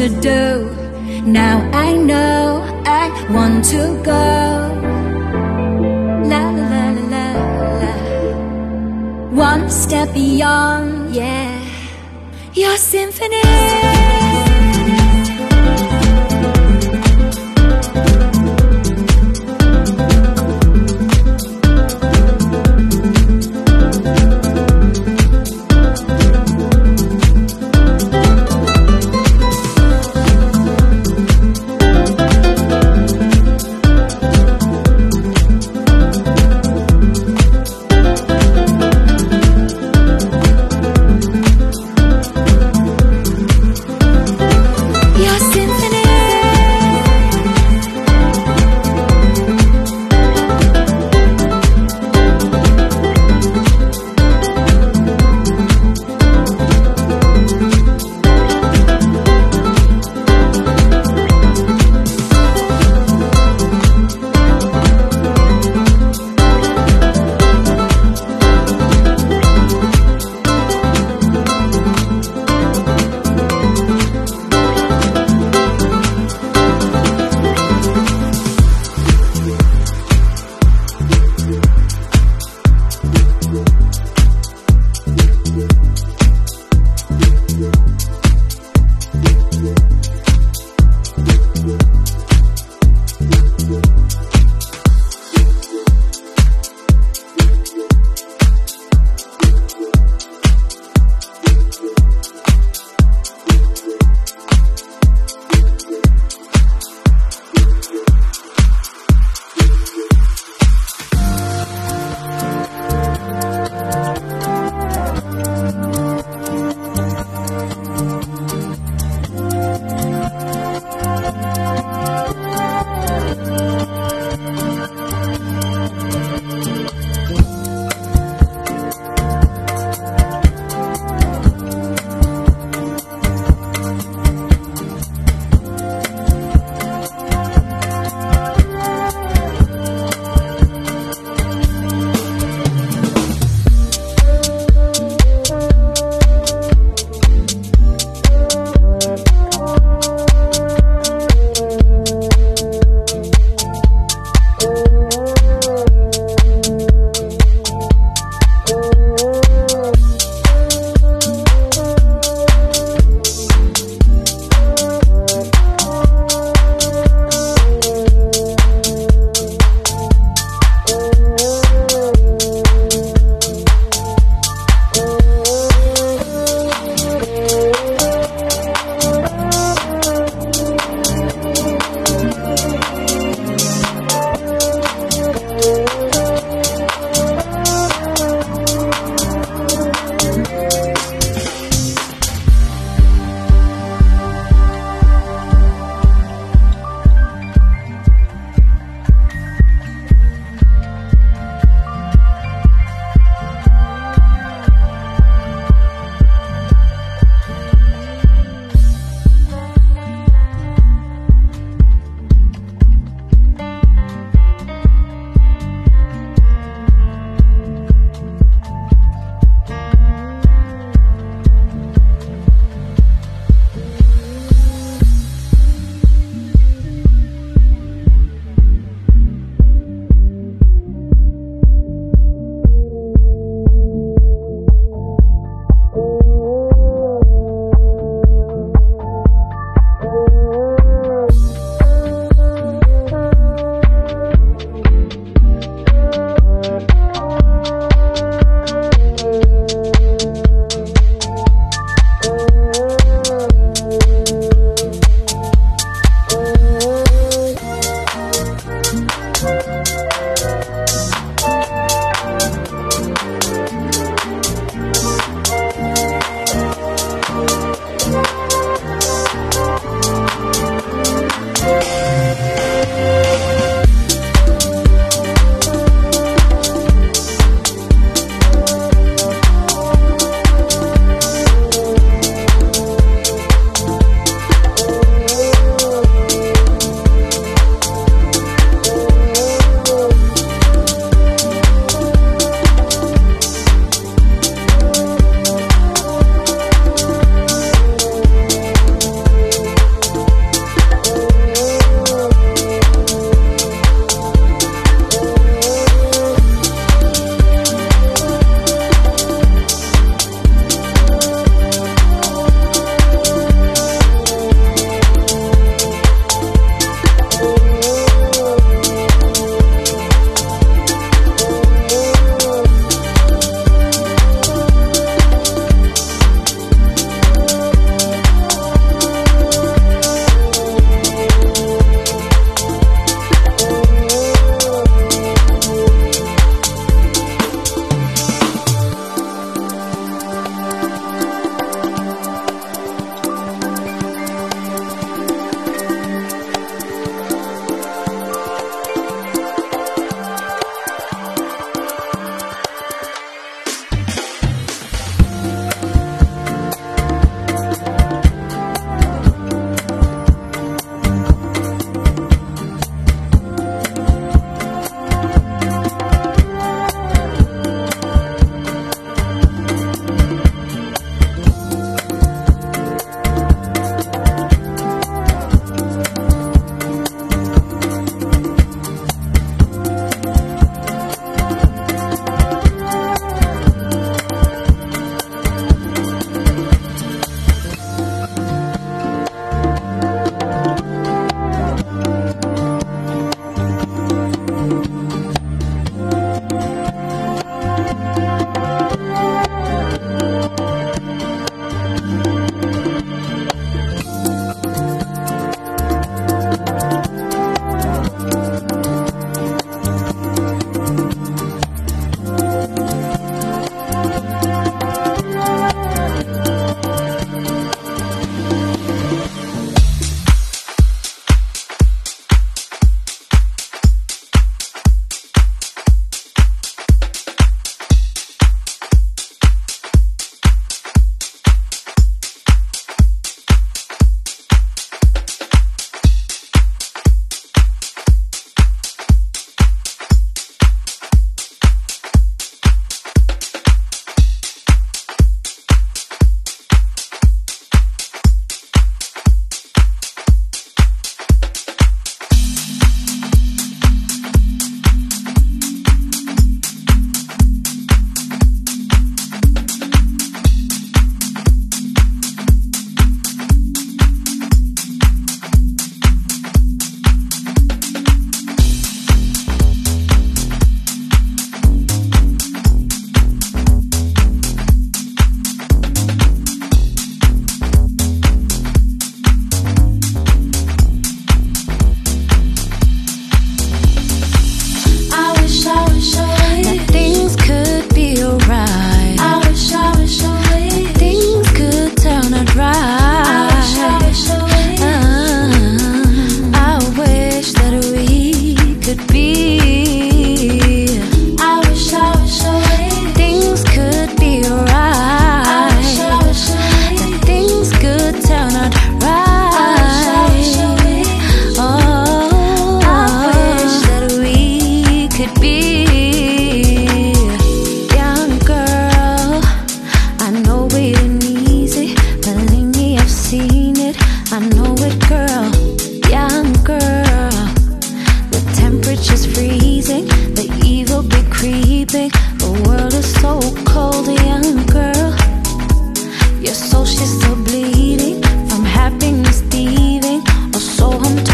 to do?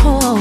mejor.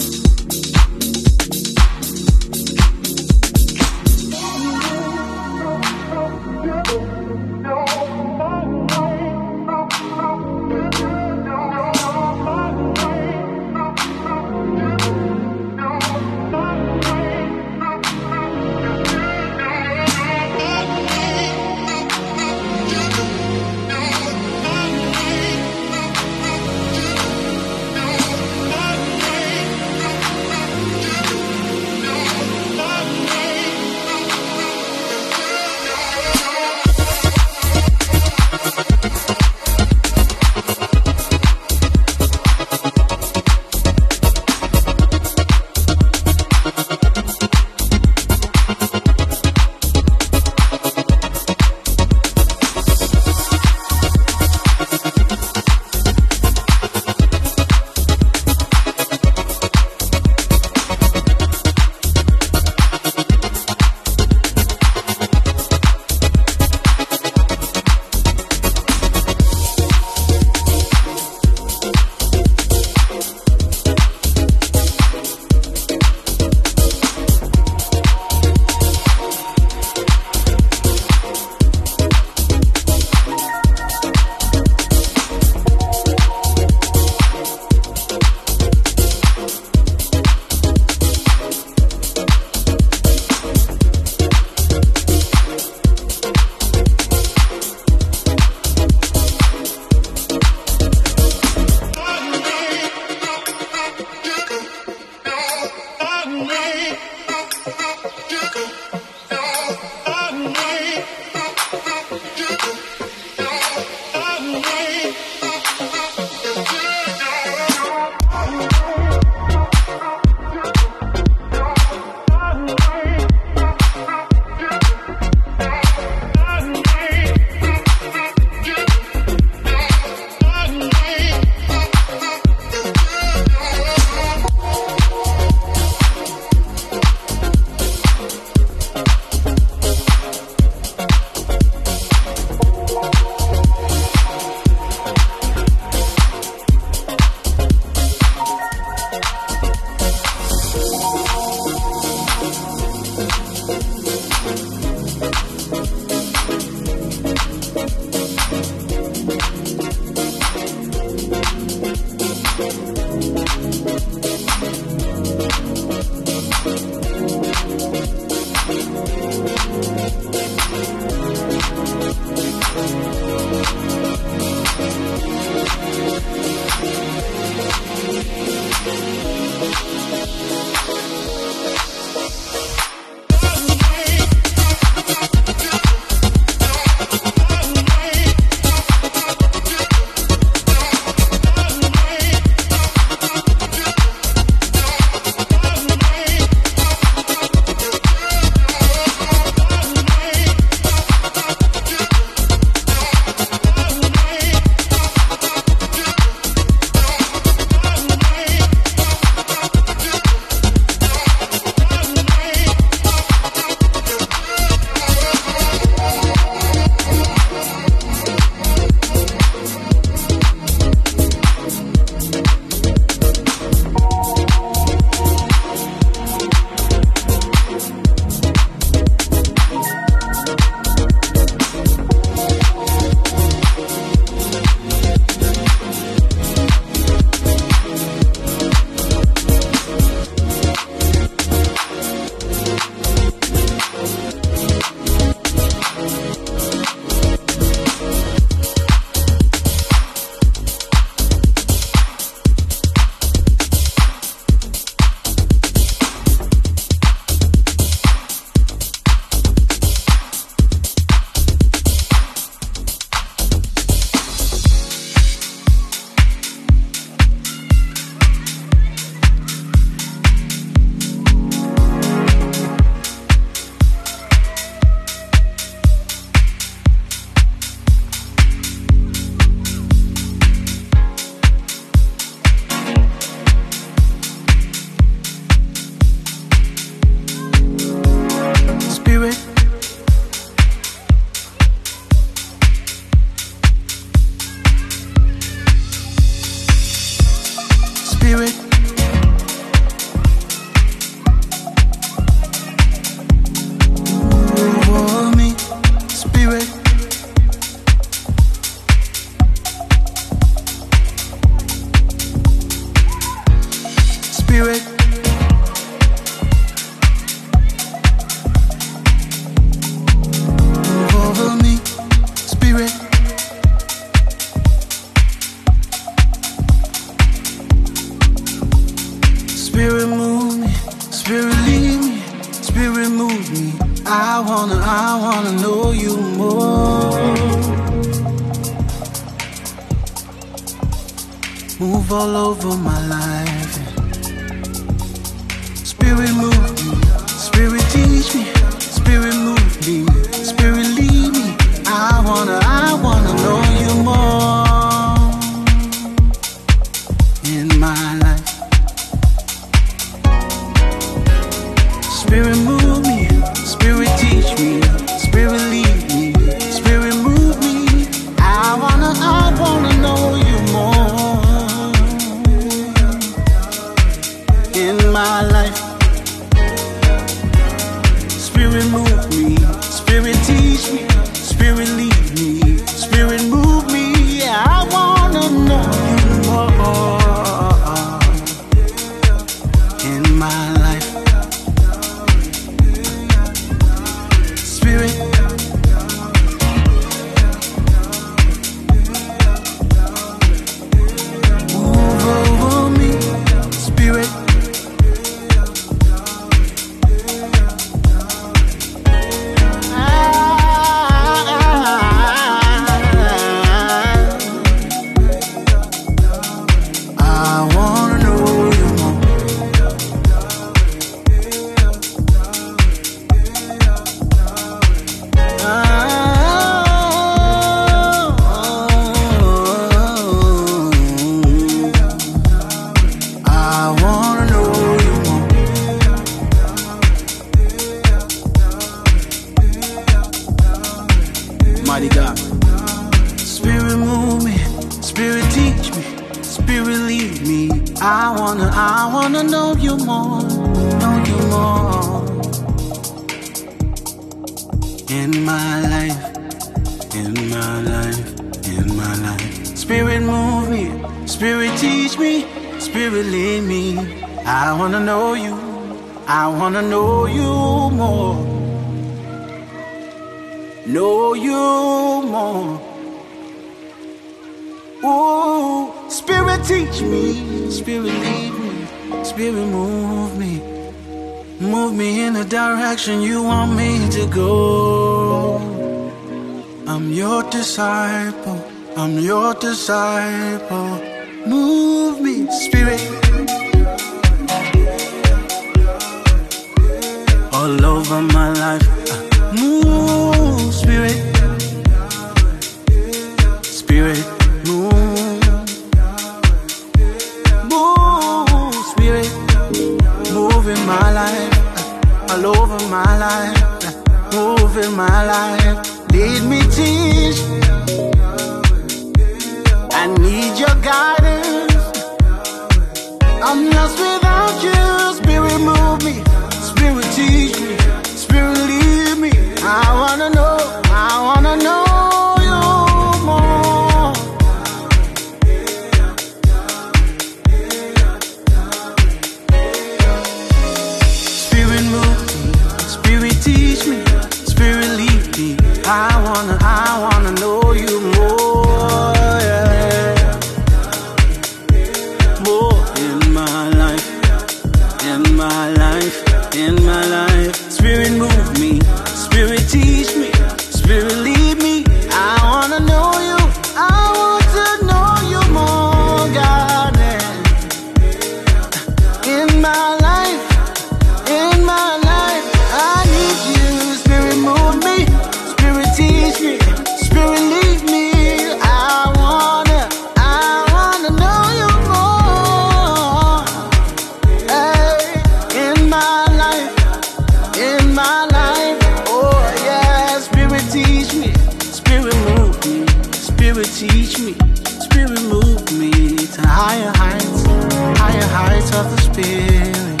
of the spirit.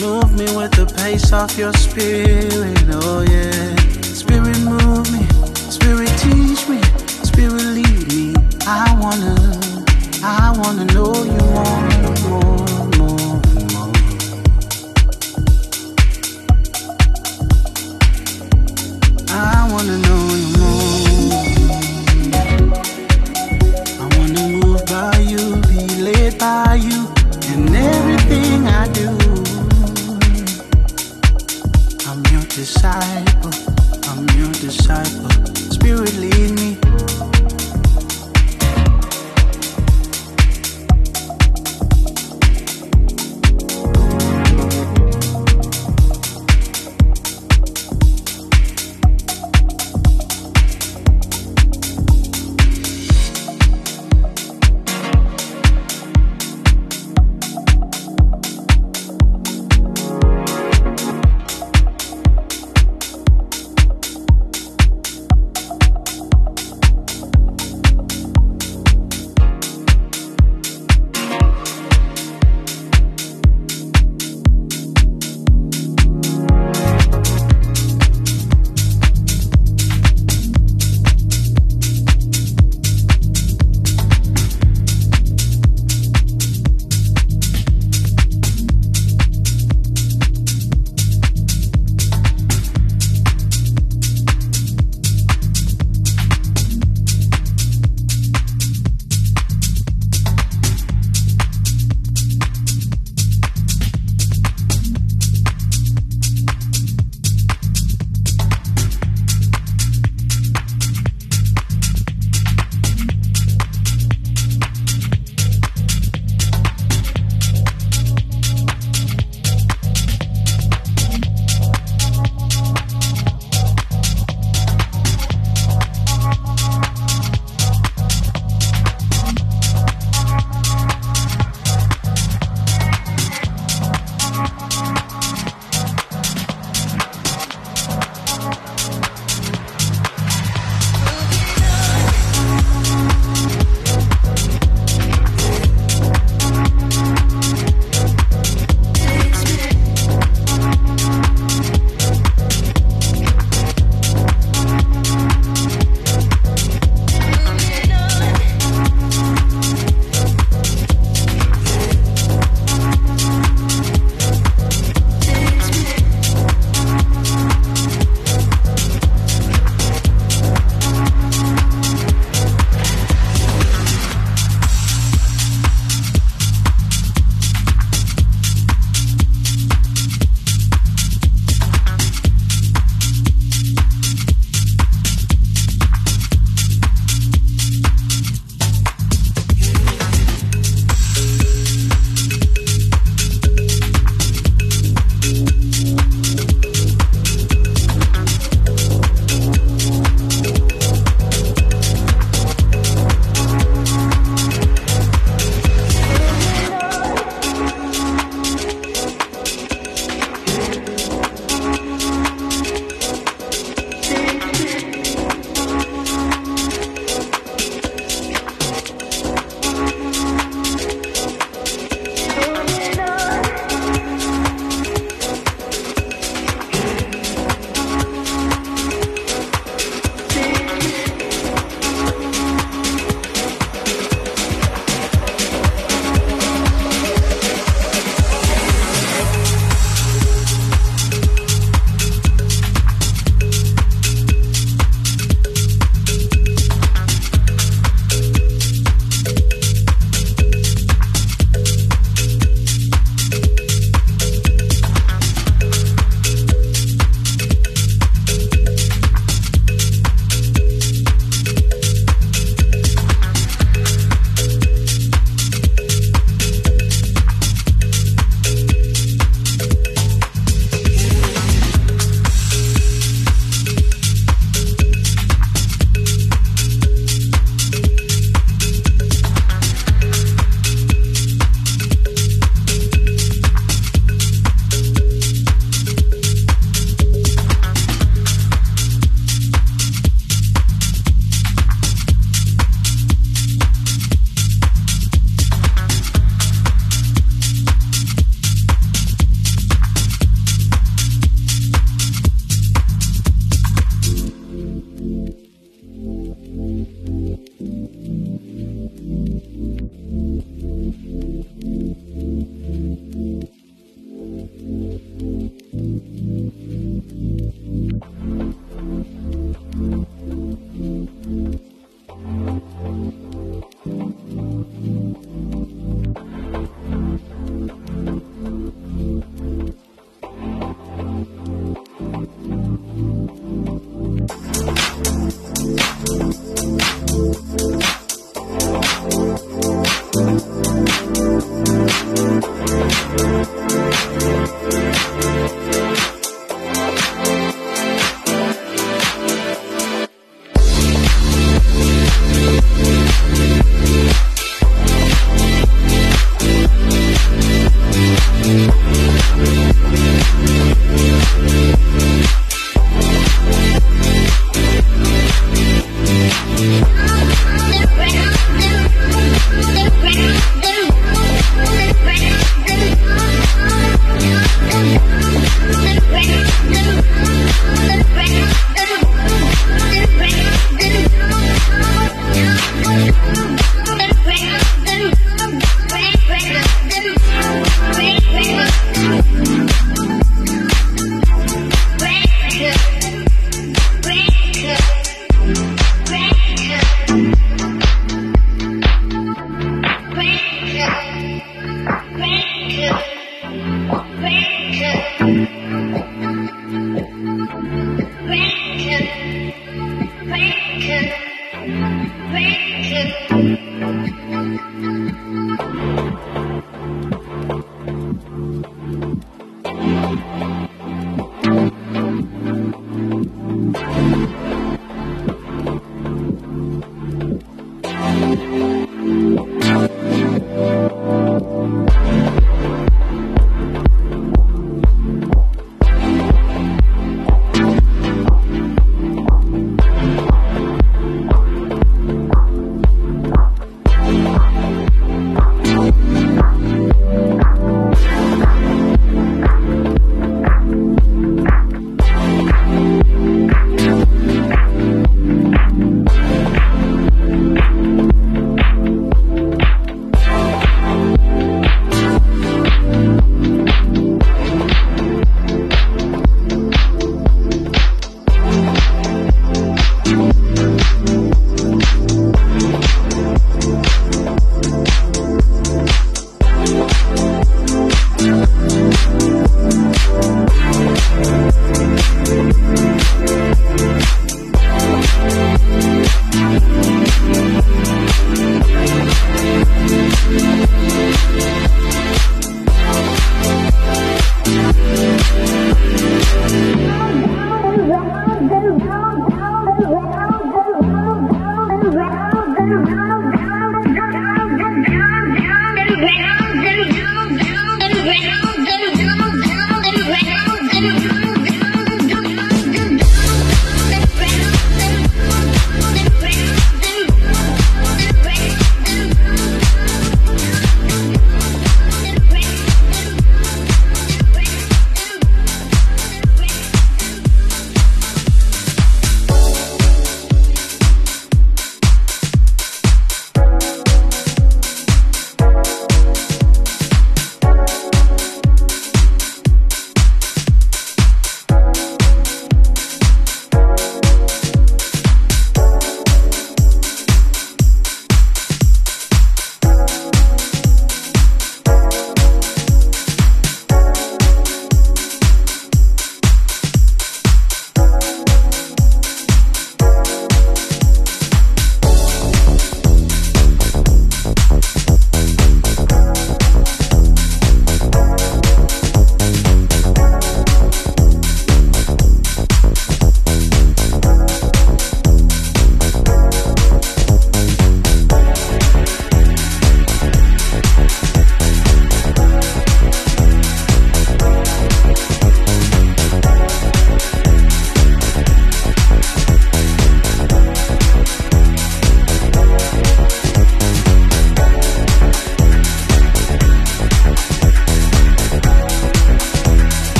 Move me with the pace of your spirit, oh yeah. Spirit, move me. Spirit, teach me. Spirit, lead me. I wanna, I wanna know you more. Disciple. Oh, I'm your disciple. Spirit lead